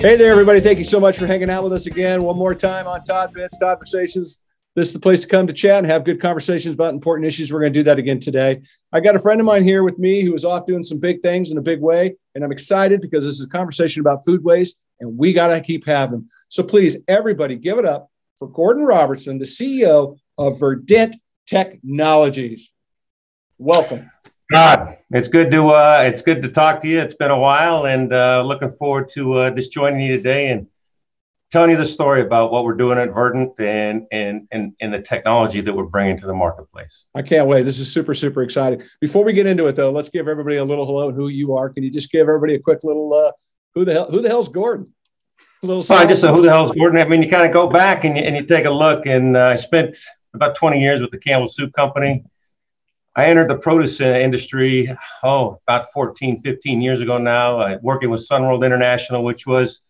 Hey there, everybody. Thank you so much for hanging out with us again. One more time on Todd Bits Todd Conversations. This is the place to come to chat and have good conversations about important issues. We're going to do that again today. I got a friend of mine here with me who is off doing some big things in a big way. And I'm excited because this is a conversation about food waste and we got to keep having them. So please, everybody, give it up for Gordon Robertson, the CEO of Verdant Technologies. Welcome. God, it's good to uh, it's good to talk to you. It's been a while, and uh, looking forward to uh, just joining you today and telling you the story about what we're doing at Verdant and and and and the technology that we're bringing to the marketplace. I can't wait. This is super super exciting. Before we get into it, though, let's give everybody a little hello and who you are. Can you just give everybody a quick little uh, who the hell who the hell's Gordon? A little. Well, just a, who the hell's Gordon? I mean, you kind of go back and you, and you take a look, and uh, I spent about 20 years with the Campbell Soup Company. I entered the produce uh, industry, oh, about 14, 15 years ago now, uh, working with Sunworld International, which was,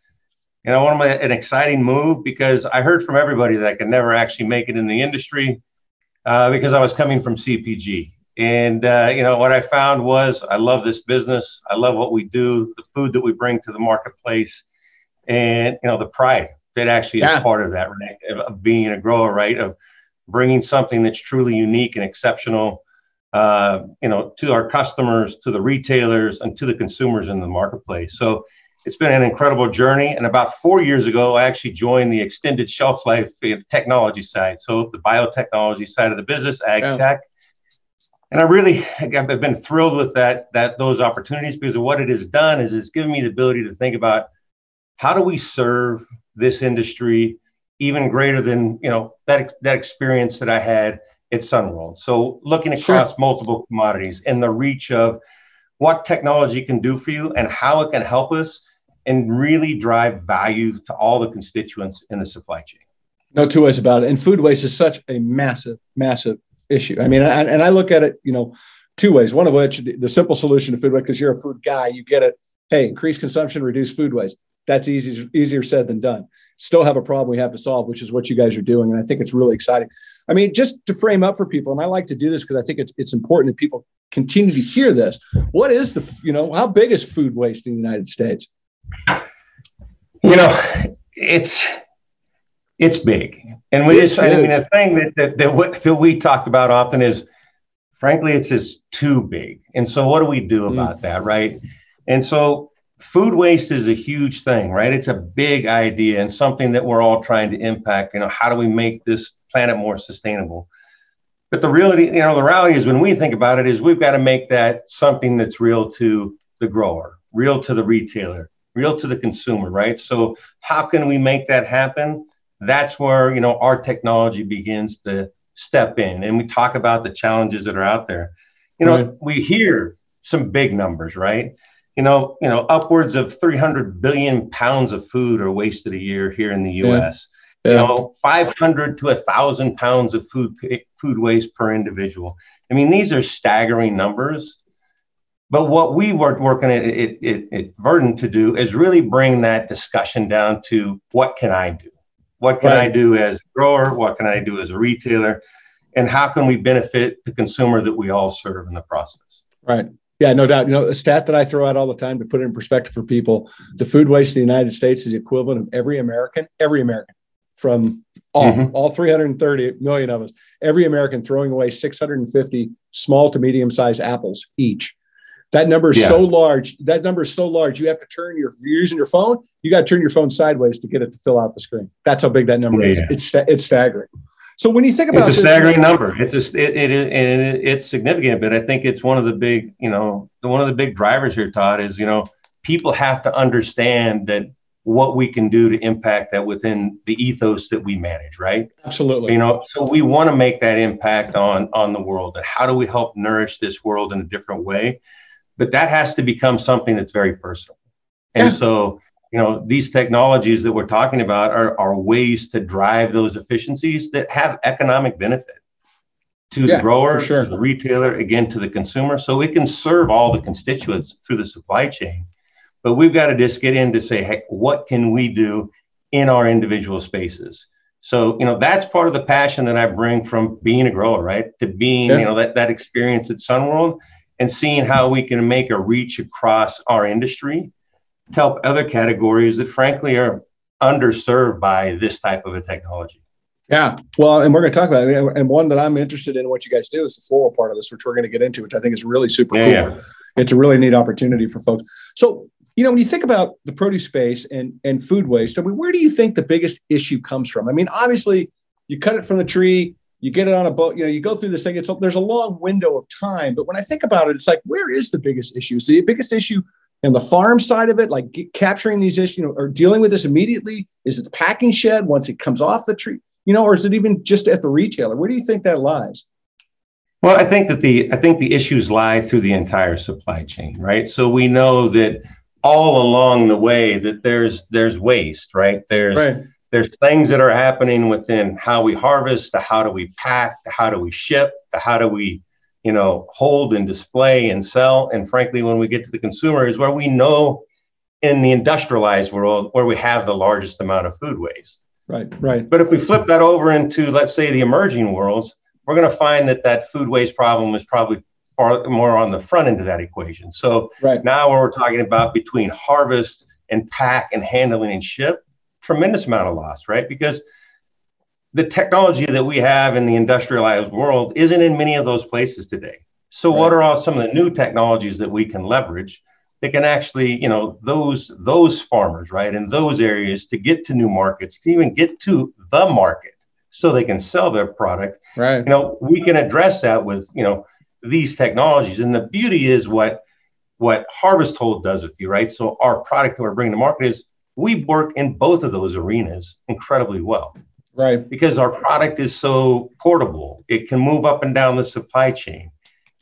you know, one of my, an exciting move because I heard from everybody that I could never actually make it in the industry uh, because I was coming from CPG. And, uh, you know, what I found was I love this business. I love what we do, the food that we bring to the marketplace, and, you know, the pride that actually yeah. is part of that, right? Of being a grower, right? Of bringing something that's truly unique and exceptional uh, you know, to our customers, to the retailers, and to the consumers in the marketplace. So it's been an incredible journey. And about four years ago, I actually joined the extended shelf life technology side, so the biotechnology side of the business, ag oh. tech. And I really, I've been thrilled with that, that those opportunities because of what it has done is it's given me the ability to think about how do we serve this industry even greater than you know that that experience that I had at Sunworld. So looking across sure. multiple commodities and the reach of what technology can do for you and how it can help us and really drive value to all the constituents in the supply chain. No two ways about it. And food waste is such a massive, massive issue. I mean, I, and I look at it, you know, two ways. One of which the, the simple solution to food waste, because you're a food guy, you get it. Hey, increase consumption, reduce food waste. That's easy, easier said than done. Still have a problem we have to solve, which is what you guys are doing. And I think it's really exciting. I mean, just to frame up for people, and I like to do this because I think it's it's important that people continue to hear this. What is the you know how big is food waste in the United States? You know, it's it's big, and we just I mean the thing that that, that, that we talk about often is, frankly, it's just too big. And so, what do we do mm. about mm. that, right? And so, food waste is a huge thing, right? It's a big idea and something that we're all trying to impact. You know, how do we make this planet more sustainable. But the reality, you know, the reality is when we think about it, is we've got to make that something that's real to the grower, real to the retailer, real to the consumer, right? So how can we make that happen? That's where you know our technology begins to step in, and we talk about the challenges that are out there. You know, right. we hear some big numbers, right? You know, you know, upwards of 300 billion pounds of food are wasted a year here in the U.S. Yeah you know 500 to 1000 pounds of food food waste per individual. I mean these are staggering numbers. But what we were working at, at, at, at verdant to do is really bring that discussion down to what can i do? What can right. i do as a grower? What can i do as a retailer? And how can we benefit the consumer that we all serve in the process? Right yeah, no doubt. You know, a stat that I throw out all the time to put it in perspective for people: the food waste in the United States is the equivalent of every American, every American from all, mm-hmm. all 330 million of us, every American throwing away 650 small to medium sized apples each. That number is yeah. so large. That number is so large. You have to turn your, you're using your phone, you got to turn your phone sideways to get it to fill out the screen. That's how big that number yeah. is. It's, it's staggering. So when you think about it's a staggering number. It's a, it, it, it, and it's significant, but I think it's one of the big, you know, one of the big drivers here, Todd, is, you know, people have to understand that what we can do to impact that within the ethos that we manage right absolutely you know so we want to make that impact on on the world and how do we help nourish this world in a different way but that has to become something that's very personal and yeah. so you know these technologies that we're talking about are, are ways to drive those efficiencies that have economic benefit to yeah, the grower sure. to the retailer again to the consumer so it can serve all the constituents through the supply chain but we've got to just get in to say, hey, what can we do in our individual spaces? So, you know, that's part of the passion that I bring from being a grower, right? To being, yeah. you know, that, that experience at Sunworld and seeing how we can make a reach across our industry help other categories that frankly are underserved by this type of a technology. Yeah. Well, and we're going to talk about it. And one that I'm interested in what you guys do is the floral part of this, which we're going to get into, which I think is really super yeah, cool. Yeah. It's a really neat opportunity for folks. So, you know, when you think about the produce space and, and food waste, I mean, where do you think the biggest issue comes from? I mean, obviously, you cut it from the tree, you get it on a boat, you know, you go through this thing. It's there's a long window of time. But when I think about it, it's like, where is the biggest issue? Is the biggest issue and the farm side of it, like get, capturing these issues, you know, or dealing with this immediately? Is it the packing shed once it comes off the tree? You know, or is it even just at the retailer? Where do you think that lies? Well, I think that the I think the issues lie through the entire supply chain, right? So we know that all along the way that there's there's waste, right? There's right. there's things that are happening within how we harvest, to how do we pack, to how do we ship, to how do we you know, hold and display and sell. And frankly, when we get to the consumer, is where we know in the industrialized world where we have the largest amount of food waste. Right, right. But if we flip that over into, let's say, the emerging worlds, we're going to find that that food waste problem is probably far more on the front end of that equation. So right. now we're talking about between harvest and pack and handling and ship, tremendous amount of loss, right? Because the technology that we have in the industrialized world isn't in many of those places today. So right. what are all some of the new technologies that we can leverage that can actually, you know, those those farmers, right, in those areas to get to new markets, to even get to the market so they can sell their product. Right. You know, we can address that with, you know, these technologies. And the beauty is what what Harvest Hold does with you, right? So our product that we're bringing to market is we work in both of those arenas incredibly well. Right. Because our product is so portable, it can move up and down the supply chain.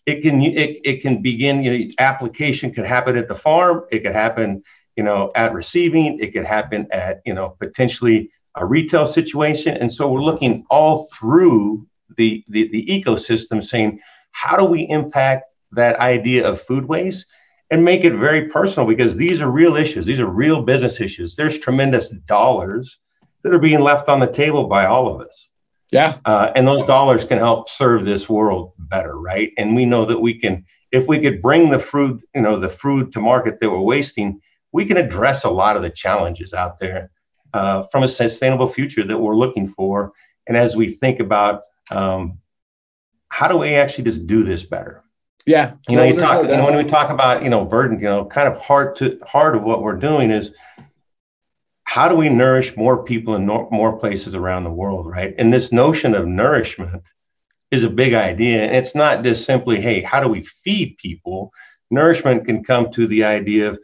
It can it, it can begin, you know, application could happen at the farm, it could happen, you know, at receiving, it could happen at, you know, potentially a retail situation. And so we're looking all through the, the, the ecosystem saying, how do we impact that idea of food waste and make it very personal because these are real issues. These are real business issues. There's tremendous dollars that are being left on the table by all of us. Yeah. Uh, and those dollars can help serve this world better, right? And we know that we can, if we could bring the fruit, you know, the fruit to market that we're wasting, we can address a lot of the challenges out there uh, from a sustainable future that we're looking for. And as we think about um, how do we actually just do this better? Yeah. You know, you talk, no you know, when we talk about, you know, verdant, you know, kind of hard to heart of what we're doing is how do we nourish more people in no, more places around the world, right? And this notion of nourishment is a big idea. And it's not just simply, hey, how do we feed people? Nourishment can come to the idea of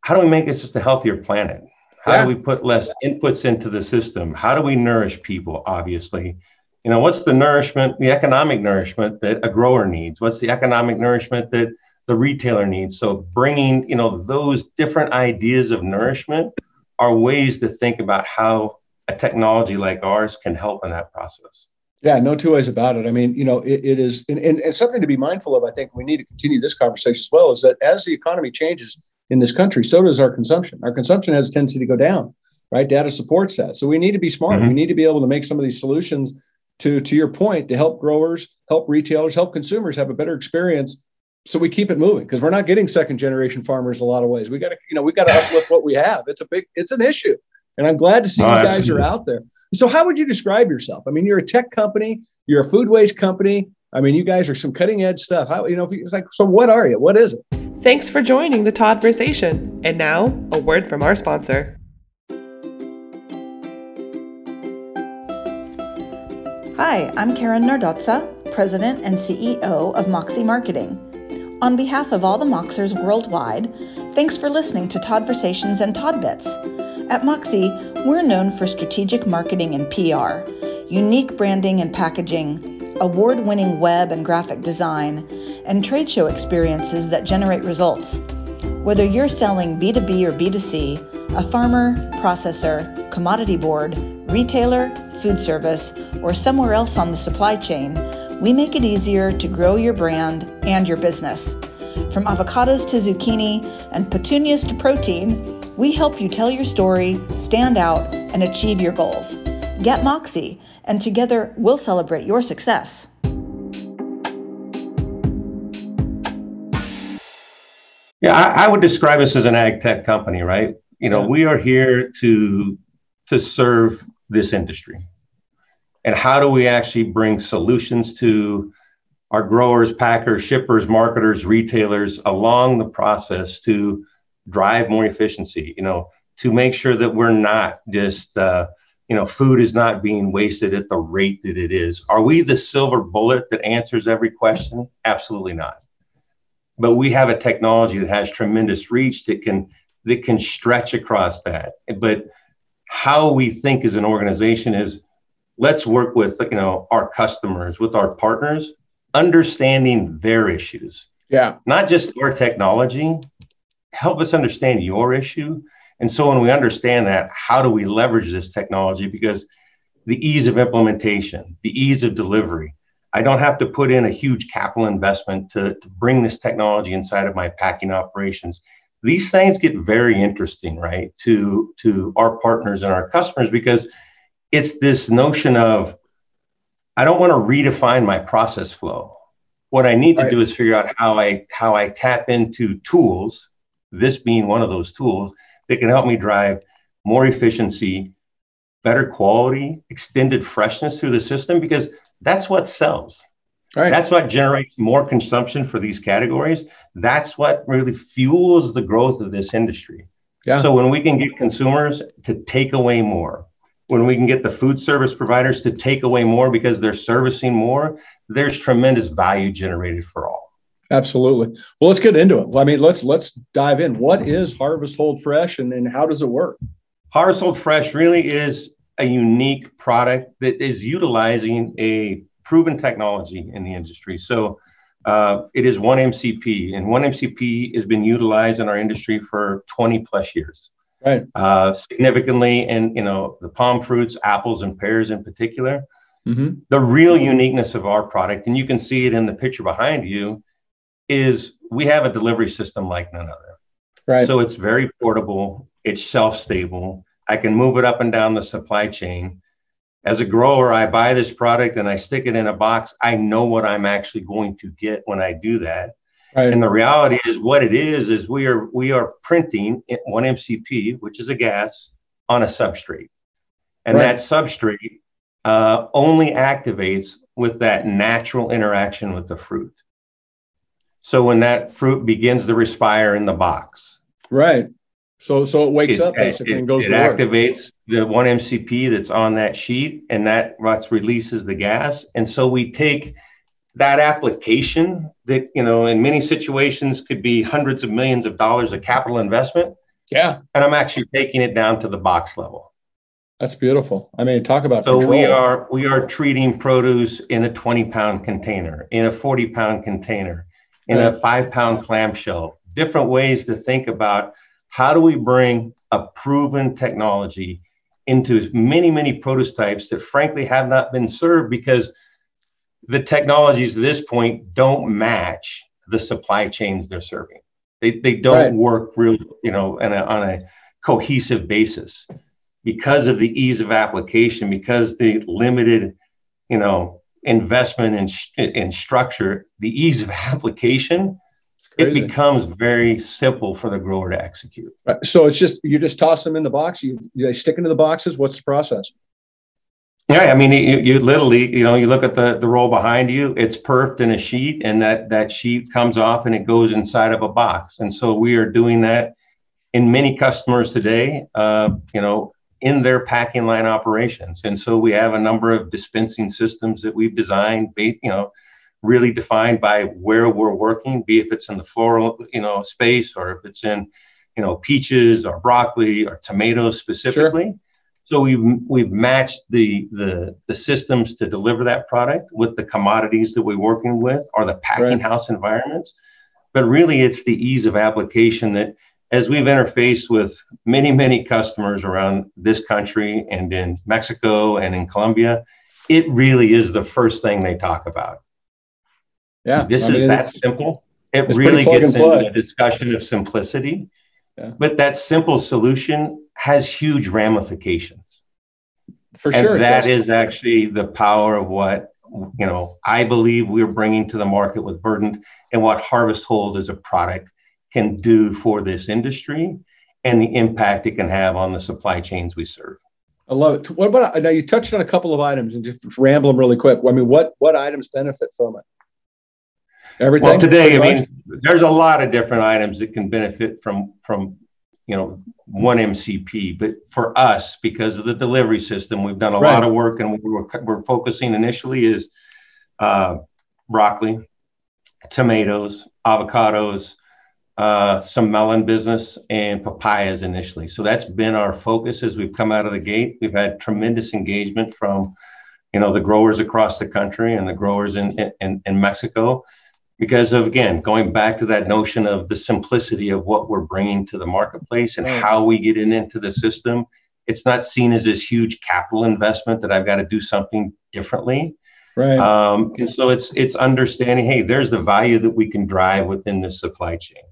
how do we make this just a healthier planet? How yeah. do we put less inputs into the system? How do we nourish people, obviously? You know, what's the nourishment, the economic nourishment that a grower needs? What's the economic nourishment that the retailer needs. So bringing, you know, those different ideas of nourishment are ways to think about how a technology like ours can help in that process. Yeah, no two ways about it. I mean, you know, it, it is, and, and, and something to be mindful of. I think we need to continue this conversation as well. Is that as the economy changes in this country, so does our consumption. Our consumption has a tendency to go down, right? Data supports that. So we need to be smart. Mm-hmm. We need to be able to make some of these solutions to to your point to help growers, help retailers, help consumers have a better experience so we keep it moving because we're not getting second generation farmers a lot of ways. We got to, you know, we got to uplift what we have. It's a big, it's an issue, and I'm glad to see you guys are out there. So, how would you describe yourself? I mean, you're a tech company, you're a food waste company. I mean, you guys are some cutting edge stuff. How, you know, it's like, so what are you? What is it? Thanks for joining the Todd Toddversation. And now, a word from our sponsor. Hi, I'm Karen Nardozza, President and CEO of Moxxy Marketing. On behalf of all the Moxers worldwide, thanks for listening to Toddversations and Todd Bits. At Moxxy, we're known for strategic marketing and PR, unique branding and packaging, award winning web and graphic design, and trade show experiences that generate results. Whether you're selling B2B or B2C, a farmer, processor, commodity board, retailer, food service, or somewhere else on the supply chain, we make it easier to grow your brand and your business. From avocados to zucchini and petunias to protein, we help you tell your story, stand out, and achieve your goals. Get Moxie, and together we'll celebrate your success. Yeah, I, I, would describe us as an ag tech company, right? You know, yeah. we are here to to serve this industry. And how do we actually bring solutions to our growers, packers, shippers, marketers, retailers along the process to drive more efficiency, you know, to make sure that we're not just, uh, you know, food is not being wasted at the rate that it is. Are we the silver bullet that answers every question? Absolutely not. But we have a technology that has tremendous reach that can that can stretch across that. But how we think as an organization is let's work with you know our customers with our partners understanding their issues. Yeah. Not just our technology. Help us understand your issue. And so when we understand that how do we leverage this technology? Because the ease of implementation the ease of delivery i don't have to put in a huge capital investment to, to bring this technology inside of my packing operations. These things get very interesting right to to our partners and our customers because it's this notion of I don't want to redefine my process flow. What I need to right. do is figure out how I how I tap into tools, this being one of those tools that can help me drive more efficiency, better quality, extended freshness through the system because that's what sells. Right. That's what generates more consumption for these categories. That's what really fuels the growth of this industry. Yeah. So when we can get consumers to take away more, when we can get the food service providers to take away more because they're servicing more, there's tremendous value generated for all. Absolutely. Well, let's get into it. Well, I mean, let's let's dive in. What is Harvest Hold Fresh and, and how does it work? Harvest Hold Fresh really is a unique product that is utilizing a proven technology in the industry. So uh, it is 1MCP, and 1MCP has been utilized in our industry for 20 plus years right. uh, significantly in you know the pome fruits, apples, and pears in particular. Mm-hmm. The real uniqueness of our product, and you can see it in the picture behind you, is we have a delivery system like none other. Right. So it's very portable. It's shelf stable. I can move it up and down the supply chain. As a grower, I buy this product and I stick it in a box. I know what I'm actually going to get when I do that. Right. And the reality is, what it is is we are we are printing one MCP, which is a gas, on a substrate, and right. that substrate uh, only activates with that natural interaction with the fruit. So when that fruit begins to respire in the box, right. So so it wakes it, up basically it, and goes. It activates the one MCP that's on that sheet, and that releases the gas. And so we take that application that you know in many situations could be hundreds of millions of dollars of capital investment. Yeah. And i'm actually taking it down to the box level. That's beautiful. I mean talk about so control. we are we are treating produce in a 20 pound container in a 40 pound container in right. a five pound clamshell. Different ways to think about how do we bring a proven technology into many many produce types that frankly have not been served because the technologies at this point don't match the supply chains they're serving. They, they don't right. work real, you know, a, on a cohesive basis because of the ease of application, because the limited, you know, investment in, in structure, the ease of application, it becomes very simple for the grower to execute. Right. So it's just you just toss them in the box. You they stick into the boxes. What's the process? Yeah, I mean, you, you, literally, you know, you look at the the roll behind you. It's perfed in a sheet, and that that sheet comes off and it goes inside of a box. And so we are doing that in many customers today. Uh, you know, in their packing line operations. And so we have a number of dispensing systems that we've designed, you know, really defined by where we're working, be if it's in the floral, you know, space or if it's in, you know, peaches or broccoli or tomatoes specifically. Sure. So we've we've matched the the the systems to deliver that product with the commodities that we're working with or the packing right. house environments. But really it's the ease of application that as we've interfaced with many, many customers around this country and in Mexico and in Colombia, it really is the first thing they talk about. Yeah. This I is mean, that simple. It really gets into the discussion of simplicity. Yeah. But that simple solution has huge ramifications. For and sure. That is actually the power of what you know I believe we're bringing to the market with Verdant and what Harvest Hold as a product can do for this industry and the impact it can have on the supply chains we serve. I love it. What about now? You touched on a couple of items and just ramble them really quick. I mean, what what items benefit from it? Everything. Well, today, I mean, there's a lot of different items that can benefit from from you know one MCP. But for us, because of the delivery system, we've done a right. lot of work, and we're we're focusing initially is uh, broccoli, tomatoes, avocados, uh, some melon business and papayas initially. So that's been our focus as we've come out of the gate. We've had tremendous engagement from, you know, the growers across the country and the growers in, in, in Mexico because of, again, going back to that notion of the simplicity of what we're bringing to the marketplace and right. how we get it into the system. It's not seen as this huge capital investment that I've got to do something differently. Right. Um, and so it's it's understanding, hey, there's the value that we can drive within this supply chain.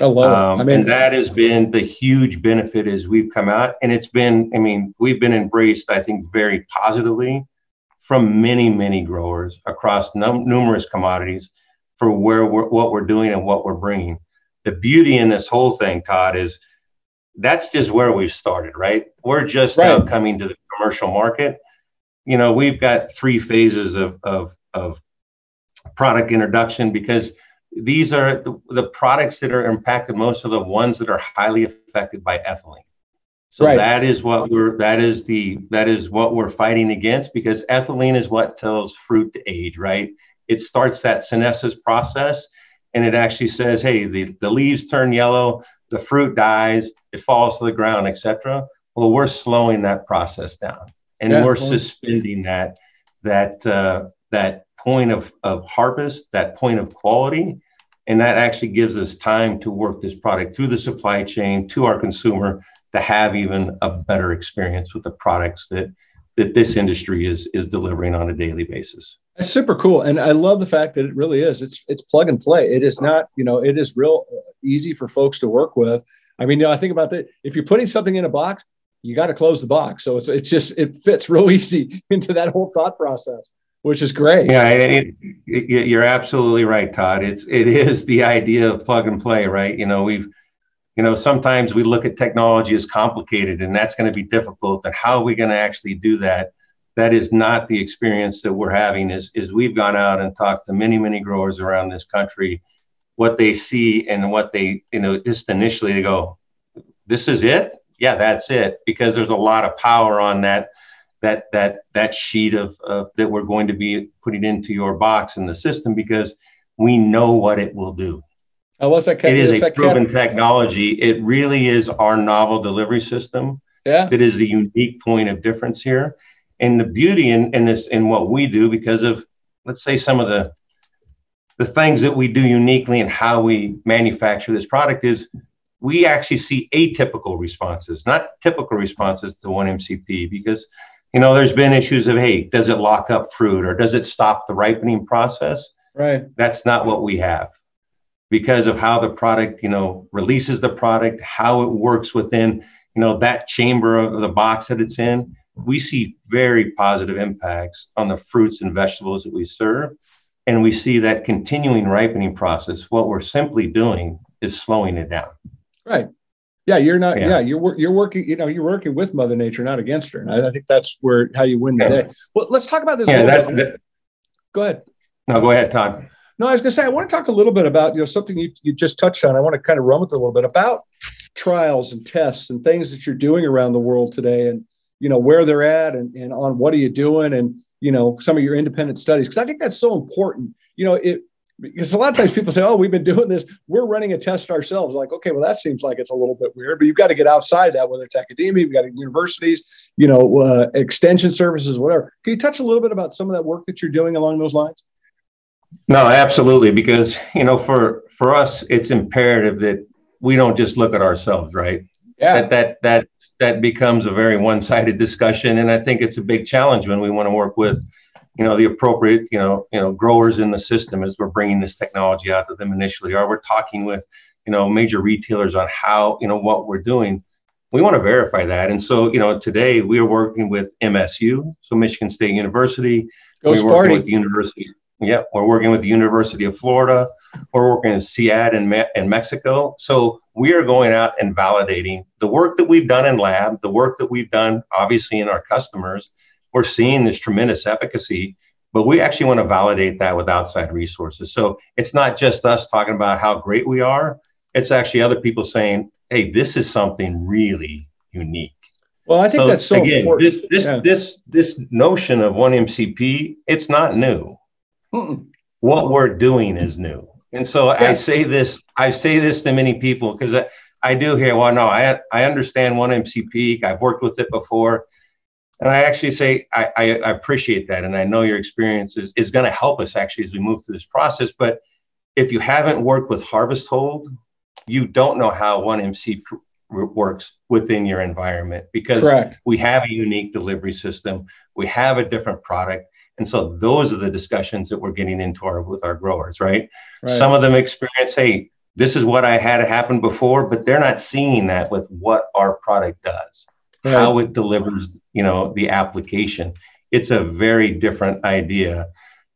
I love um. I mean, and that has been the huge benefit as we've come out, and it's been, I mean, we've been embraced, I think, very positively from many, many growers across num- numerous commodities for where we're, what we're doing and what we're bringing. The beauty in this whole thing, Todd, is that's just where we've started, right? We're just right. now coming to the commercial market. You know, we've got three phases of of, of product introduction because these are the, the, products that are impacted most are the ones that are highly affected by ethylene. So right. that is what we're that is the that is what we're fighting against because ethylene is what tells fruit to age, right? It starts that senescence process and it actually says, hey, the, the leaves turn yellow, the fruit dies, it falls to the ground, etc. Well, we're slowing that process down and yeah, we're suspending that that uh, that point of, of harvest, that point of quality, and that actually gives us time to work this product through the supply chain to our consumer to have even a better experience with the products that that this industry is is delivering on a daily basis. That's super cool, and I love the fact that it really is. It's it's plug and play. It is not, you know, it is real uh, easy for folks to work with. I mean, you know, I think about that. If you're putting something in a box, you got to close the box. So it's it's just it fits real easy into that whole thought process which is great. Yeah, it, it, you're absolutely right, Todd. It's it is the idea of plug and play, right? You know, we've you know sometimes we look at technology as complicated, and that's going to be difficult. And how are we going to actually do that? That is not the experience that we're having. Is is we've gone out and talked to many many growers around this country, what they see and what they you know just initially they go, this is it. Yeah, that's it. Because there's a lot of power on that that that that sheet of uh, that we're going to be putting into your box in the system because we know what it will do. Oh, what's that? It is a proven technology. It really is our novel delivery system. Yeah. That is the unique point of difference here. And the beauty in, in this in what we do because of let's say some of the the things that we do uniquely and how we manufacture this product is we actually see atypical responses, not typical responses to 1MCP because you know, there's been issues of, hey, does it lock up fruit or does it stop the ripening process? Right. That's not what we have because of how the product, you know, releases the product, how it works within, you know, that chamber of the box that it's in. We see very positive impacts on the fruits and vegetables that we serve. And we see that continuing ripening process. What we're simply doing is slowing it down. Right. Yeah, you're not. Yeah, yeah you're you're working. You know, you're working with Mother Nature, not against her. And I, I think that's where how you win the yeah. day. Well, let's talk about this. Yeah, that, that, go ahead. No, go ahead, Todd. No, I was going to say I want to talk a little bit about you know something you, you just touched on. I want to kind of run with it a little bit about trials and tests and things that you're doing around the world today, and you know where they're at, and, and on what are you doing, and you know some of your independent studies because I think that's so important. You know, it because a lot of times people say, "Oh, we've been doing this. We're running a test ourselves." Like, okay, well, that seems like it's a little bit weird, but you've got to get outside that, whether it's academia, you've got universities, you know, uh, extension services, whatever. Can you touch a little bit about some of that work that you're doing along those lines? No, absolutely, because you know, for for us, it's imperative that we don't just look at ourselves, right? Yeah. That that that that becomes a very one-sided discussion, and I think it's a big challenge when we want to work with you know the appropriate you know you know growers in the system as we're bringing this technology out to them initially or we're talking with you know major retailers on how you know what we're doing. We want to verify that and so you know today we are working with msu so michigan state university. Go we're working with the university yeah we're working with the university of florida We're working in CIAD in, Me- in Mexico. So we are going out and validating the work that we've done in lab, the work that we've done, obviously, in our customers. We're seeing this tremendous efficacy, but we actually want to validate that with outside resources. So it's not just us talking about how great we are, it's actually other people saying, hey, this is something really unique. Well, I think so, that's so again, important. This this, yeah. this this notion of one MCP, it's not new. Mm-mm. What we're doing is new. And so yeah. I say this, I say this to many people because I, I do hear, well, no, I I understand one MCP. I've worked with it before. And I actually say I, I, I appreciate that. And I know your experience is, is going to help us actually as we move through this process. But if you haven't worked with Harvest Hold, you don't know how one MC works within your environment because Correct. we have a unique delivery system, we have a different product. And so those are the discussions that we're getting into our with our growers, right? right? Some of them experience, hey, this is what I had happen before, but they're not seeing that with what our product does, right. how it delivers, you know, the application. It's a very different idea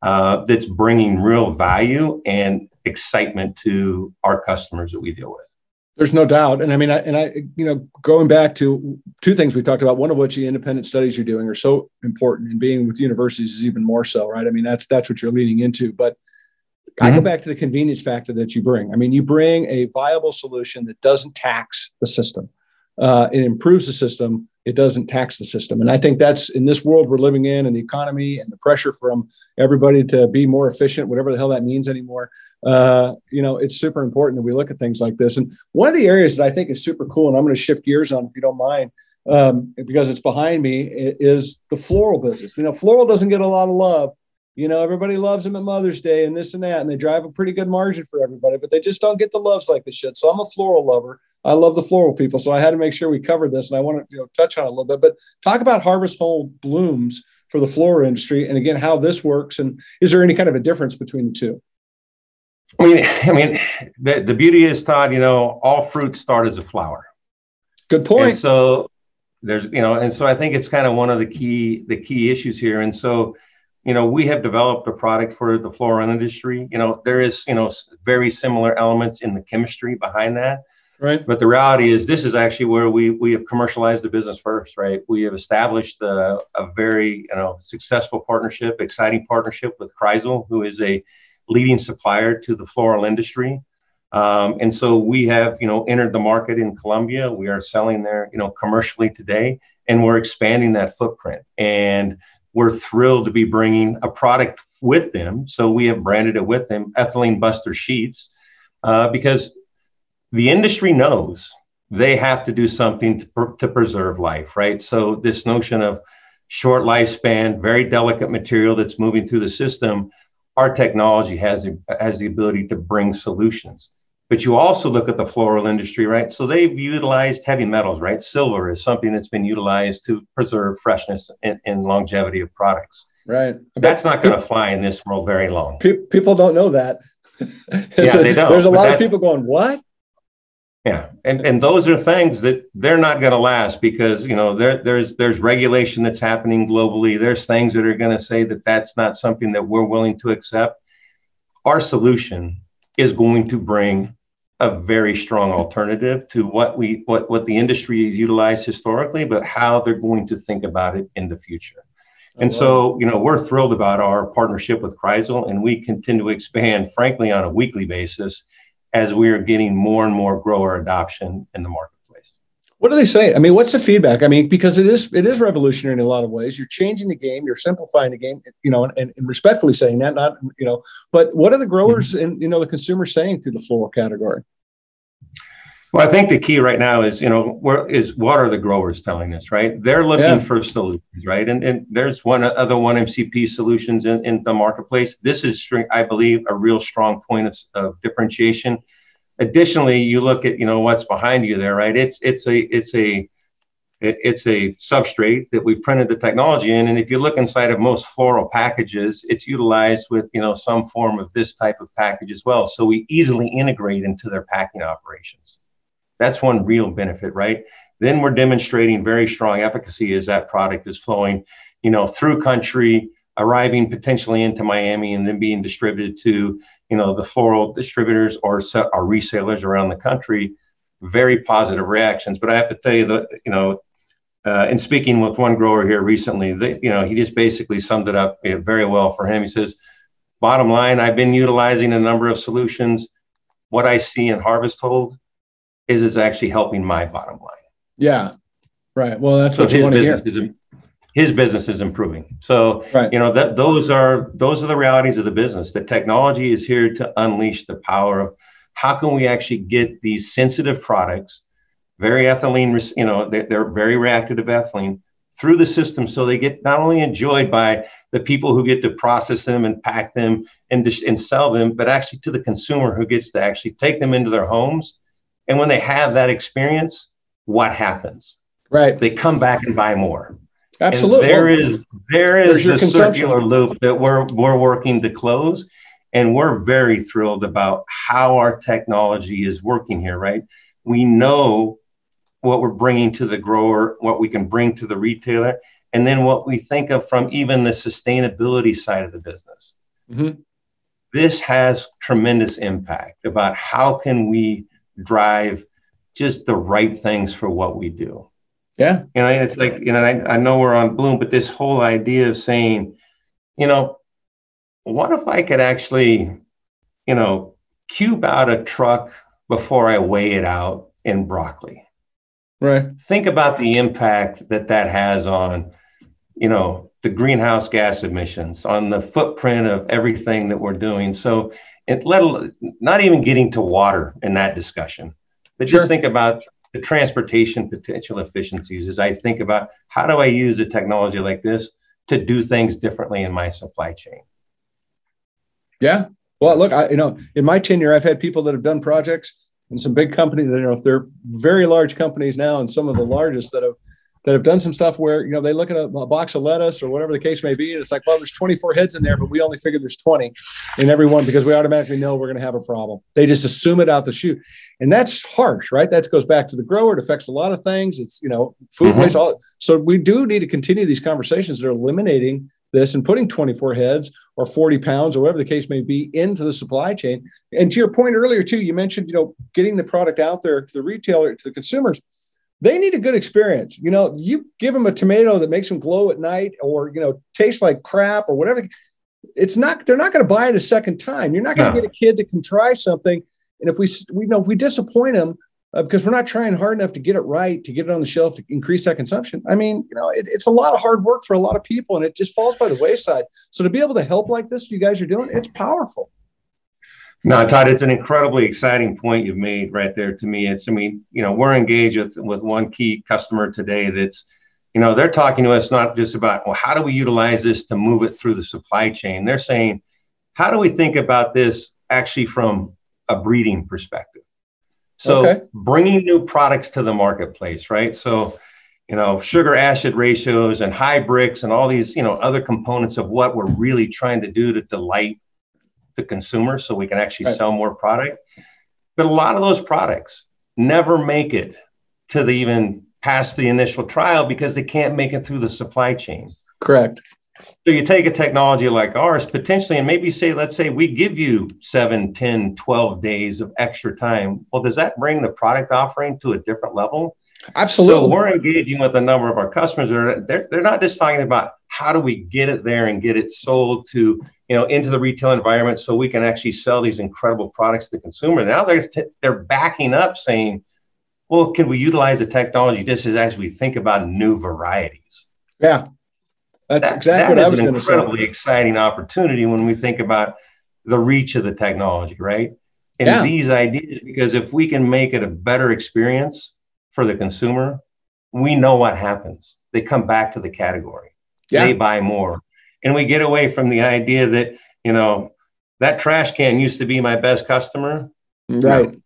uh, that's bringing real value and excitement to our customers that we deal with. There's no doubt, and I mean, I, and I, you know, going back to two things we talked about. One of which the independent studies you're doing are so important, and being with universities is even more so, right? I mean, that's that's what you're leading into. But mm-hmm. I go mm-hmm. back to the convenience factor that you bring. I mean, you bring a viable solution that doesn't tax the system. Uh, it improves the system it doesn't tax the system. And I think that's in this world we're living in and the economy and the pressure from everybody to be more efficient, whatever the hell that means anymore. Uh, you know, it's super important that we look at things like this. And one of the areas that I think is super cool, and I'm going to shift gears on if you don't mind, um, because it's behind me, is the floral business. You know, floral doesn't get a lot of love. You know, everybody loves them at Mother's Day and this and that, and they drive a pretty good margin for everybody, but they just don't get the loves like they should. So I'm a floral lover. I love the floral people, so I had to make sure we covered this, and I want to you know touch on it a little bit. But talk about Harvest Hold blooms for the floral industry, and again how this works, and is there any kind of a difference between the two? I mean, I mean, the, the beauty is, Todd. You know, all fruits start as a flower. Good point. And so there's, you know, and so I think it's kind of one of the key the key issues here, and so you know, we have developed a product for the floral industry. You know, there is, you know, very similar elements in the chemistry behind that. Right. But the reality is, this is actually where we we have commercialized the business first, right? We have established a, a very you know successful partnership, exciting partnership with Chrysal, who is a leading supplier to the floral industry. Um, and so we have you know entered the market in Colombia. We are selling there you know commercially today, and we're expanding that footprint. And we're thrilled to be bringing a product with them. So we have branded it with them, Ethylene Buster Sheets, uh, because the industry knows they have to do something to, to preserve life, right? So this notion of short lifespan, very delicate material that's moving through the system, our technology has, has the ability to bring solutions. But you also look at the floral industry, right? So they've utilized heavy metals, right? Silver is something that's been utilized to preserve freshness and, and longevity of products. Right. That's not going to fly in this world very long. People don't know that. yeah, they don't. There's a lot of people going, "What? Yeah, and and those are things that they're not going to last because you know there there's there's regulation that's happening globally. There's things that are going to say that that's not something that we're willing to accept. Our solution is going to bring a very strong alternative to what we what what the industry has utilized historically, but how they're going to think about it in the future. And so, you know, we're thrilled about our partnership with Chrysal, and we continue to expand, frankly, on a weekly basis as we are getting more and more grower adoption in the marketplace. What do they say? I mean, what's the feedback? I mean, because it is it is revolutionary in a lot of ways. You're changing the game, you're simplifying the game, you know, and, and respectfully saying that, not you know, but what are the growers mm-hmm. and you know the consumers saying through the floral category? Well, I think the key right now is, you know, where is what are the growers telling us, right? They're looking yeah. for solutions, right? And, and there's one other one MCP solutions in, in the marketplace. This is, I believe, a real strong point of, of differentiation. Additionally, you look at, you know, what's behind you there, right? It's it's a it's a it's a substrate that we've printed the technology in, and if you look inside of most floral packages, it's utilized with you know some form of this type of package as well. So we easily integrate into their packing operations. That's one real benefit, right? Then we're demonstrating very strong efficacy as that product is flowing, you know, through country, arriving potentially into Miami, and then being distributed to, you know, the floral distributors or resellers around the country, very positive reactions. But I have to tell you that, you know, uh, in speaking with one grower here recently, they, you know, he just basically summed it up very well for him. He says, bottom line, I've been utilizing a number of solutions. What I see in Harvest Hold is it's actually helping my bottom line. Yeah. Right. Well, that's so what you want to hear. Is, his business is improving. So, right. you know, that those are those are the realities of the business. The technology is here to unleash the power of how can we actually get these sensitive products very ethylene, you know, they're, they're very reactive to ethylene through the system so they get not only enjoyed by the people who get to process them and pack them and, and sell them, but actually to the consumer who gets to actually take them into their homes. And when they have that experience, what happens? Right. They come back and buy more. Absolutely. And there is there is a circular loop that we're we're working to close. And we're very thrilled about how our technology is working here, right? We know what we're bringing to the grower, what we can bring to the retailer, and then what we think of from even the sustainability side of the business. Mm-hmm. This has tremendous impact about how can we drive just the right things for what we do. Yeah. You know, it's like, you know, I, I know we're on Bloom, but this whole idea of saying, you know, what if I could actually, you know, cube out a truck before I weigh it out in broccoli? Right. Think about the impact that that has on, you know, the greenhouse gas emissions, on the footprint of everything that we're doing. So, it let not even getting to water in that discussion, but sure. just think about the transportation potential efficiencies. As I think about how do I use a technology like this to do things differently in my supply chain. Yeah. Well, look, I, you know, in my tenure, I've had people that have done projects and some big companies that, you know, they're very large companies now and some of the largest that have, that have done some stuff where, you know, they look at a, a box of lettuce or whatever the case may be. And it's like, well, there's 24 heads in there, but we only figure there's 20 in every one because we automatically know we're going to have a problem. They just assume it out the chute. And that's harsh, right? That goes back to the grower. It affects a lot of things. It's, you know, food mm-hmm. waste, all. So we do need to continue these conversations that are eliminating this and putting 24 heads or 40 pounds or whatever the case may be into the supply chain. And to your point earlier too, you mentioned, you know, getting the product out there to the retailer, to the consumers. They need a good experience. You know, you give them a tomato that makes them glow at night or, you know, tastes like crap or whatever. It's not, they're not going to buy it a second time. You're not going to no. get a kid to can try something. And if we, we know if we disappoint them, uh, because we're not trying hard enough to get it right, to get it on the shelf, to increase that consumption. I mean, you know, it, it's a lot of hard work for a lot of people, and it just falls by the wayside. So to be able to help like this, you guys are doing, it's powerful. No, Todd, it's an incredibly exciting point you've made right there to me. It's, I mean, you know, we're engaged with, with one key customer today that's, you know, they're talking to us not just about, well, how do we utilize this to move it through the supply chain? They're saying, how do we think about this actually from a breeding perspective? So okay. bringing new products to the marketplace, right? So, you know, sugar acid ratios and high Brix and all these, you know, other components of what we're really trying to do to delight the consumer so we can actually right. sell more product. But a lot of those products never make it to the even past the initial trial because they can't make it through the supply chain. Correct. So you take a technology like ours potentially, and maybe say, let's say we give you seven, 10, 12 days of extra time. Well, does that bring the product offering to a different level? Absolutely. So we're engaging with a number of our customers. They're, they're, they're not just talking about how do we get it there and get it sold to, you know, into the retail environment so we can actually sell these incredible products to the consumer. Now they're, t- they're backing up saying, well, can we utilize the technology just as we think about new varieties? Yeah. That's that, exactly that what I was going to say. Incredibly exciting opportunity when we think about the reach of the technology, right? And yeah. these ideas, because if we can make it a better experience for the consumer, we know what happens. They come back to the category. Yeah. They buy more. And we get away from the idea that, you know, that trash can used to be my best customer. Mm, right.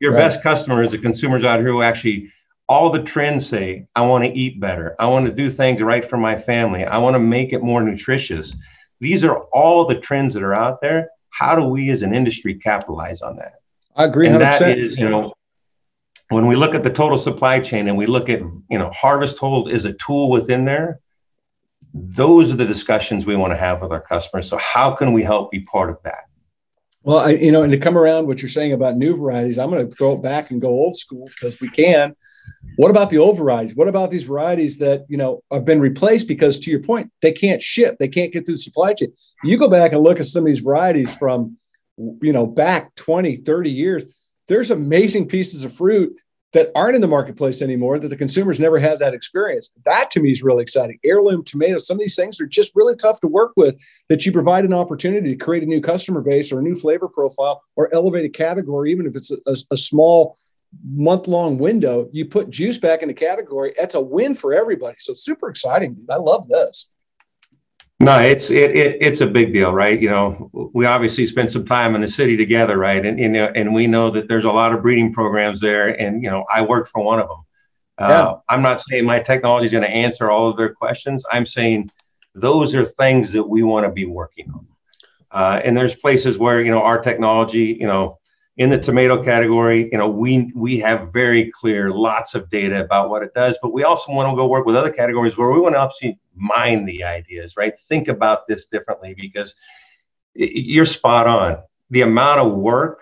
Your right. best customer is the consumers out here who actually all the trends say I want to eat better. I want to do things right for my family. I want to make it more nutritious. These are all the trends that are out there. How do we as an industry capitalize on that? I agree. And 100%. that is, you know, when we look at the total supply chain and we look at, you know, harvest hold is a tool within there. Those are the discussions we want to have with our customers. So how can we help be part of that? Well, I, you know, and to come around what you're saying about new varieties, I'm going to throw it back and go old school because we can. What about the old varieties? What about these varieties that you know have been replaced because, to your point, they can't ship, they can't get through the supply chain. You go back and look at some of these varieties from, you know, back 20, 30 years. There's amazing pieces of fruit that aren't in the marketplace anymore that the consumers never had that experience. That to me is really exciting. Heirloom tomatoes, some of these things are just really tough to work with that you provide an opportunity to create a new customer base or a new flavor profile or elevate a category, even if it's a, a, a small month long window. You put juice back in the category, that's a win for everybody. So super exciting. I love this. No, it's it, it, it's a big deal, right? You know, we obviously spent some time in the city together, right? And you know, and we know that there's a lot of breeding programs there, and you know, I work for one of them. Uh, yeah. I'm not saying my technology is going to answer all of their questions. I'm saying those are things that we want to be working on. Uh, and there's places where you know our technology, you know, in the tomato category, you know, we we have very clear, lots of data about what it does, but we also want to go work with other categories where we want to obviously mine the ideas, right? Think about this differently because you're spot on. The amount of work,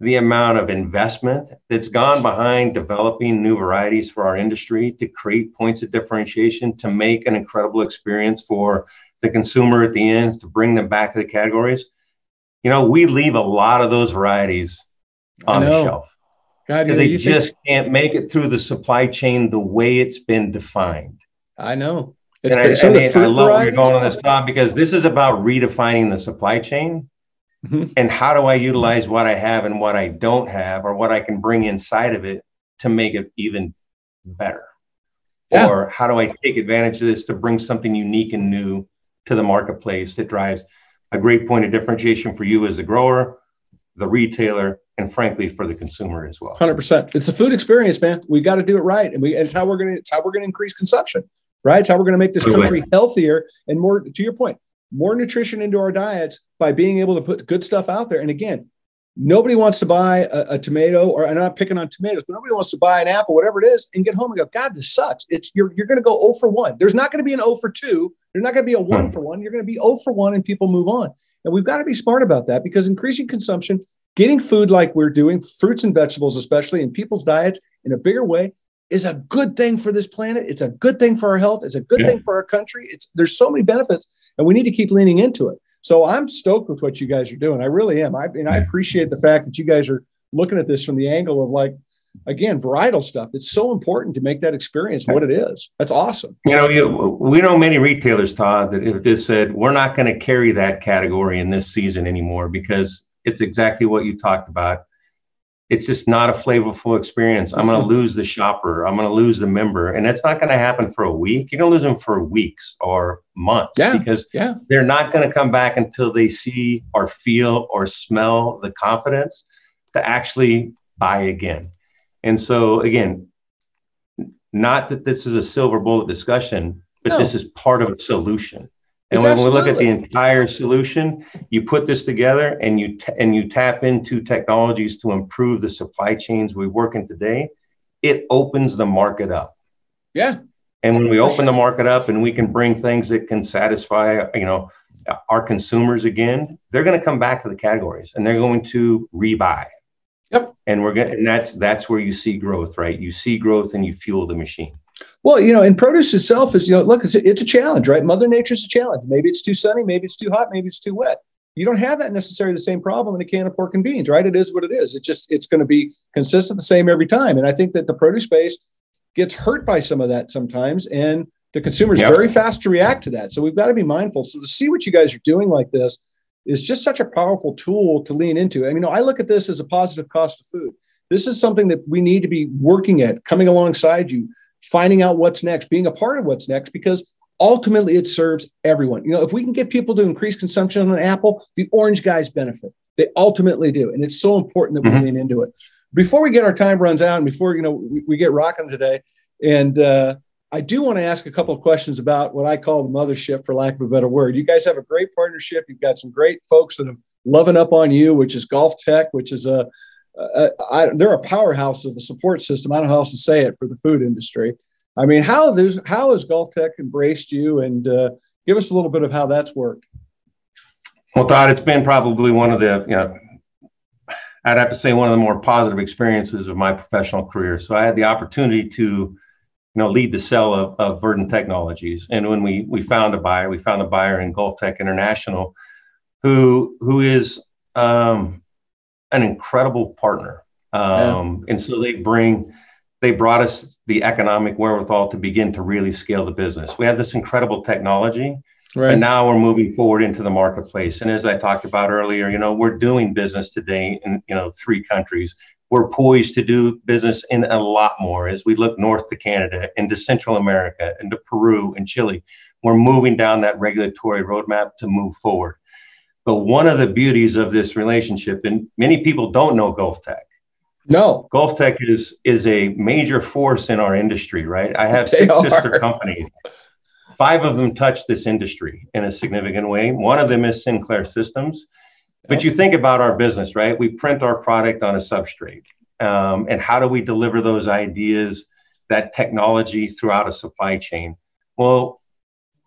the amount of investment that's gone behind developing new varieties for our industry to create points of differentiation, to make an incredible experience for the consumer at the end, to bring them back to the categories you know, we leave a lot of those varieties on the shelf because they just think... can't make it through the supply chain the way it's been defined. I know. It's and I, I, I, love where you're going on this, Tom, because this is about redefining the supply chain mm-hmm. and how do I utilize what I have and what I don't have, or what I can bring inside of it to make it even better. Yeah. Or how do I take advantage of this to bring something unique and new to the marketplace that drives a great point of differentiation for you as the grower, the retailer, and frankly for the consumer as well. Hundred percent. It's a food experience, man. We got to do it right, and we it's how we're gonna it's how we're gonna increase consumption, right? It's how we're gonna make this country healthier and more. To your point, more nutrition into our diets by being able to put good stuff out there. And again, nobody wants to buy a, a tomato, or I'm not picking on tomatoes, but nobody wants to buy an apple, whatever it is, and get home and go, God, this sucks. It's you're you're going to go 0 for one. There's not going to be an 0 for two. There's not going to be a one hmm. for one. You're going to be 0 for one, and people move on. And we've got to be smart about that because increasing consumption, getting food like we're doing, fruits and vegetables, especially in people's diets in a bigger way, is a good thing for this planet. It's a good thing for our health. It's a good yeah. thing for our country. It's there's so many benefits, and we need to keep leaning into it. So I'm stoked with what you guys are doing. I really am. I and I appreciate the fact that you guys are looking at this from the angle of like, again, varietal stuff. It's so important to make that experience what it is. That's awesome. You know, you, we know many retailers, Todd, that have just said we're not going to carry that category in this season anymore because it's exactly what you talked about it's just not a flavorful experience. I'm going to mm-hmm. lose the shopper. I'm going to lose the member. And that's not going to happen for a week. You're going to lose them for weeks or months yeah, because yeah. they're not going to come back until they see or feel or smell the confidence to actually buy again. And so, again, not that this is a silver bullet discussion, but no. this is part of a solution. And when we look at the entire solution, you put this together and you t- and you tap into technologies to improve the supply chains we work in today. It opens the market up. Yeah. And when we open sure. the market up and we can bring things that can satisfy, you know, our consumers again, they're going to come back to the categories and they're going to rebuy. Yep. And we're going and that's that's where you see growth, right? You see growth and you fuel the machine. Well, you know, and produce itself is, you know, look, it's a, it's a challenge, right? Mother Nature's a challenge. Maybe it's too sunny, maybe it's too hot, maybe it's too wet. You don't have that necessarily the same problem in a can of pork and beans, right? It is what it is. It's just it's going to be consistent the same every time. And I think that the produce space gets hurt by some of that sometimes, and the consumer is yep. very fast to react to that. So we've got to be mindful. So to see what you guys are doing like this is just such a powerful tool to lean into. I mean, you know, I look at this as a positive cost of food. This is something that we need to be working at, coming alongside you finding out what's next, being a part of what's next, because ultimately it serves everyone. You know, if we can get people to increase consumption on an apple, the orange guys benefit. They ultimately do. And it's so important that we mm-hmm. lean into it. Before we get our time runs out and before, you know, we, we get rocking today. And uh, I do want to ask a couple of questions about what I call the mothership, for lack of a better word. You guys have a great partnership. You've got some great folks that are loving up on you, which is Gulf Tech, which is a uh, I, they're a powerhouse of a support system. I don't know how else to say it for the food industry. I mean, how there's how has Gulf Tech embraced you, and uh, give us a little bit of how that's worked. Well, Todd, it's been probably one of the you know I'd have to say one of the more positive experiences of my professional career. So I had the opportunity to, you know, lead the sale of, of Verdant Technologies. And when we we found a buyer, we found a buyer in Gulf Tech International, who who is um, an incredible partner. Um, yeah. And so they bring, they brought us the economic wherewithal to begin to really scale the business. We have this incredible technology Right. And now we're moving forward into the marketplace. And as I talked about earlier, you know, we're doing business today in, you know, three countries. We're poised to do business in a lot more as we look north to Canada, into Central America, into Peru and Chile. We're moving down that regulatory roadmap to move forward. But one of the beauties of this relationship, and many people don't know Gulf Tech. No. Gulf Tech is is a major force in our industry, right? I have they six are. sister companies Five of them touch this industry in a significant way. One of them is Sinclair Systems. But you think about our business, right? We print our product on a substrate. Um, and how do we deliver those ideas, that technology throughout a supply chain? Well,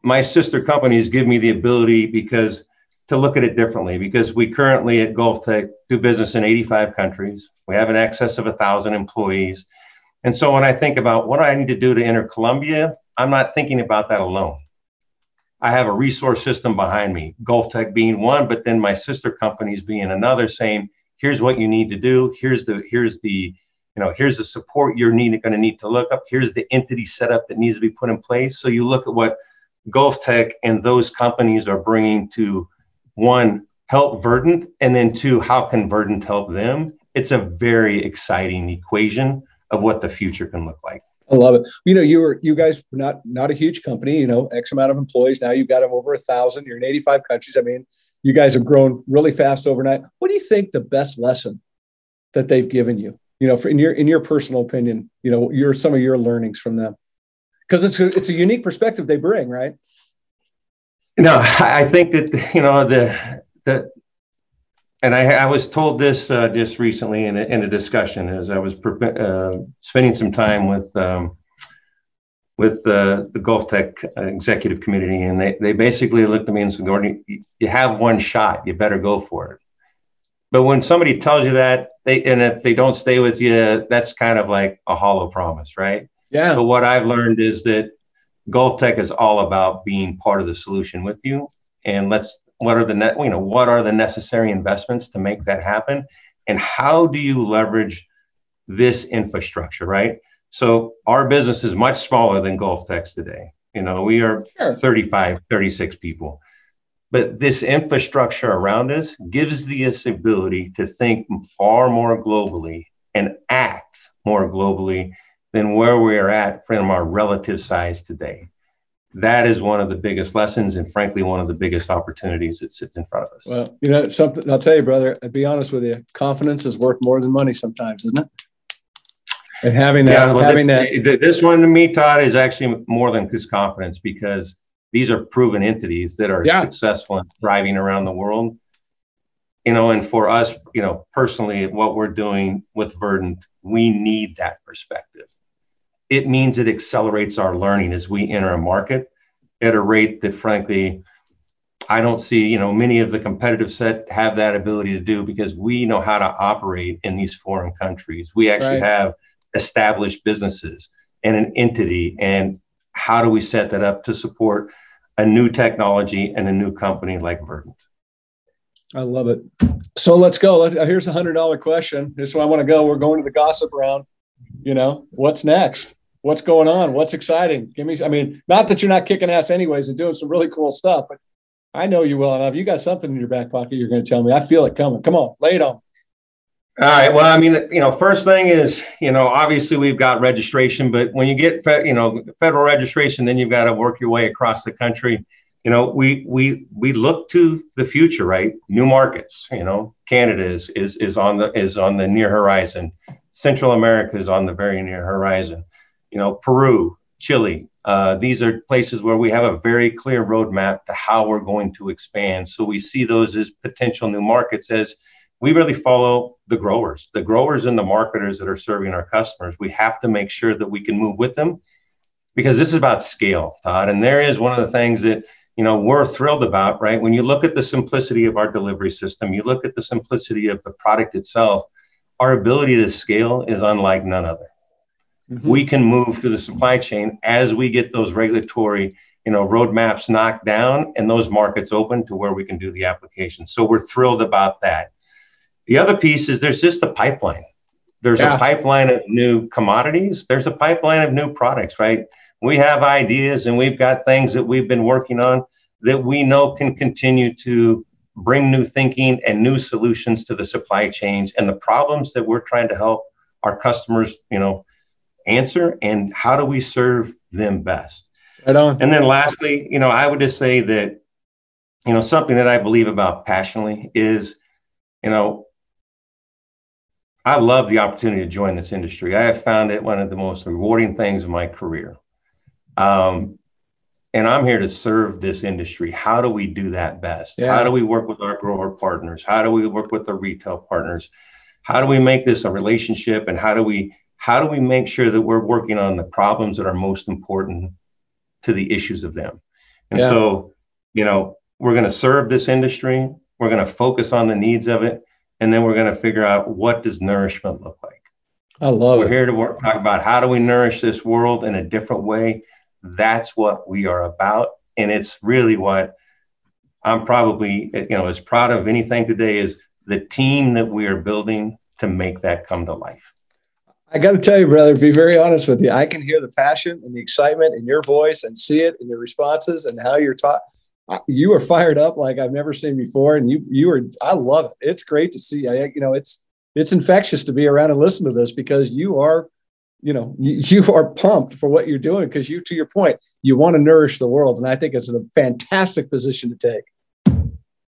my sister companies give me the ability because to look at it differently because we currently at Gulf Tech do business in 85 countries. We have an excess of a thousand employees. And so when I think about what I need to do to enter Colombia, I'm not thinking about that alone. I have a resource system behind me, Gulf Tech being one, but then my sister companies being another, saying, here's what you need to do. Here's the here's the you know here's the support you're need, going to need to look up. Here's the entity setup that needs to be put in place. So you look at what Gulf Tech and those companies are bringing to one help Verdant, and then two how can Verdant help them. It's a very exciting equation of what the future can look like. I love it. You know, you were you guys were not not a huge company. You know, X amount of employees. Now you've got them over a thousand. You're in 85 countries. I mean, you guys have grown really fast overnight. What do you think the best lesson that they've given you? You know, for, in your in your personal opinion, you know, your some of your learnings from them, because it's a, it's a unique perspective they bring, right? No, I think that you know the the and I, I, was told this uh, just recently in a, in a discussion as I was pre- uh, spending some time with um, with uh, the Gulf Tech executive committee, and they, they basically looked at me and said, "Gordon, you, you have one shot. You better go for it." But when somebody tells you that, they and if they don't stay with you, that's kind of like a hollow promise, right? Yeah. So what I've learned is that Gulf Tech is all about being part of the solution with you, and let's what are the net, you know, what are the necessary investments to make that happen? And how do you leverage this infrastructure, right? So our business is much smaller than Gulf Tech's today. You know, we are sure. 35, 36 people. But this infrastructure around us gives us the ability to think far more globally and act more globally than where we are at from our relative size today. That is one of the biggest lessons and frankly one of the biggest opportunities that sits in front of us. Well you know something i'll tell you brother i'll be honest with you confidence is worth more than money sometimes isn't it? And having that yeah, well, having this, that this one to me todd is actually more than just confidence because these are proven entities that are yeah. successful and thriving around the world. You know and for us you know personally what we're doing with verdant we need that perspective it means it accelerates our learning as we enter a market at a rate that frankly I don't see, you know, many of the competitive set have that ability to do because we know how to operate in these foreign countries. We actually right. have established businesses and an entity and how do we set that up to support a new technology and a new company like Verdant? I love it. So let's go. Here's a hundred dollar question. This is where I want to go. We're going to the gossip round. You know, what's next? what's going on? What's exciting? Give me, I mean, not that you're not kicking ass anyways and doing some really cool stuff, but I know you well enough. You got something in your back pocket you're going to tell me. I feel it coming. Come on, lay it on. All right. Well, I mean, you know, first thing is, you know, obviously we've got registration, but when you get, fe- you know, federal registration, then you've got to work your way across the country. You know, we we we look to the future, right? New markets. You know, Canada is is is on the is on the near horizon. Central America is on the very near horizon you know, Peru, Chile. Uh, these are places where we have a very clear roadmap to how we're going to expand. So we see those as potential new markets as we really follow the growers, the growers and the marketers that are serving our customers. We have to make sure that we can move with them because this is about scale, Todd. And there is one of the things that you know, we're thrilled about, right? When you look at the simplicity of our delivery system, you look at the simplicity of the product itself, our ability to scale is unlike none other. Mm-hmm. We can move through the supply chain as we get those regulatory, you know, roadmaps knocked down and those markets open to where we can do the application. So we're thrilled about that. The other piece is there's just the pipeline. There's yeah. a pipeline of new commodities. There's a pipeline of new products, right? We have ideas and we've got things that we've been working on that we know can continue to bring new thinking and new solutions to the supply chains and the problems that we're trying to help our customers, you know, answer and how do we serve them best. Right on. And then lastly, you know, I would just say that, you know, something that I believe about passionately is, you know, I love the opportunity to join this industry. I have found it one of the most rewarding things in my career. Um, and I'm here to serve this industry. How do we do that best? Yeah. How do we work with our grower partners? How do we work with the retail partners? How do we make this a relationship? And how do we how do we make sure that we're working on the problems that are most important to the issues of them? And yeah. so, you know, we're going to serve this industry. We're going to focus on the needs of it, and then we're going to figure out what does nourishment look like. I love we're it. We're here to work, talk about how do we nourish this world in a different way that's what we are about. And it's really what I'm probably, you know, as proud of anything today is the team that we are building to make that come to life. I got to tell you, brother, be very honest with you, I can hear the passion and the excitement in your voice and see it in your responses and how you're taught. You are fired up like I've never seen before, and you you are. I love it. It's great to see. I, you know, it's it's infectious to be around and listen to this because you are you know you, are pumped for what you're doing because you to your point you want to nourish the world and i think it's a fantastic position to take.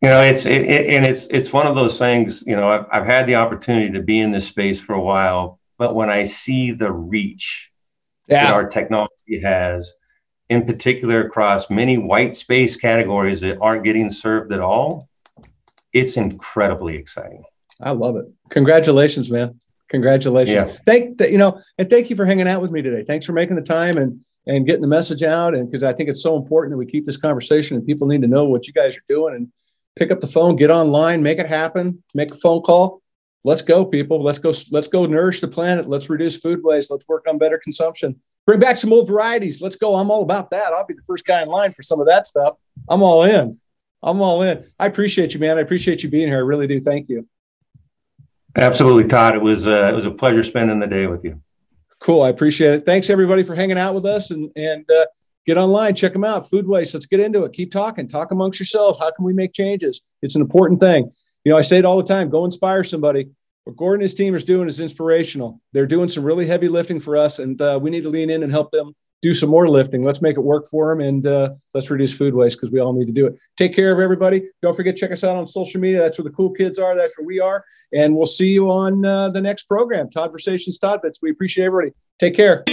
You know it's it, it, and it's it's one of those things you know I've, I've had the opportunity to be in this space for a while but when i see the reach yeah. that our technology has in particular across many white space categories that aren't getting served at all it's incredibly exciting. I love it. Congratulations man Congratulations. Yeah. Thank you know, and thank you for hanging out with me today. Thanks for making the time and and getting the message out. And because I think it's so important that we keep this conversation and people need to know what you guys are doing and pick up the phone, get online, make it happen, make a phone call. Let's go, people. Let's go, let's go nourish the planet. Let's reduce food waste. Let's work on better consumption. Bring back some old varieties. Let's go. I'm all about that. I'll be the first guy in line for some of that stuff. I'm all in. I'm all in. I appreciate you, man. I appreciate you being here. I really do. Thank you. Absolutely, Todd. It was uh, it was a pleasure spending the day with you. Cool. I appreciate it. Thanks everybody for hanging out with us and and uh, get online, check them out. Food waste. Let's get into it. Keep talking. Talk amongst yourselves. How can we make changes? It's an important thing. You know, I say it all the time. Go inspire somebody. What Gordon and his team is doing is inspirational. They're doing some really heavy lifting for us, and uh, we need to lean in and help them do some more lifting. Let's make it work for them and uh, let's reduce food waste because we all need to do it. Take care of everybody. Don't forget, check us out on social media. That's where the cool kids are. That's where we are. And we'll see you on uh, the next program, Todd Versations, Todd Bits. We appreciate everybody. Take care.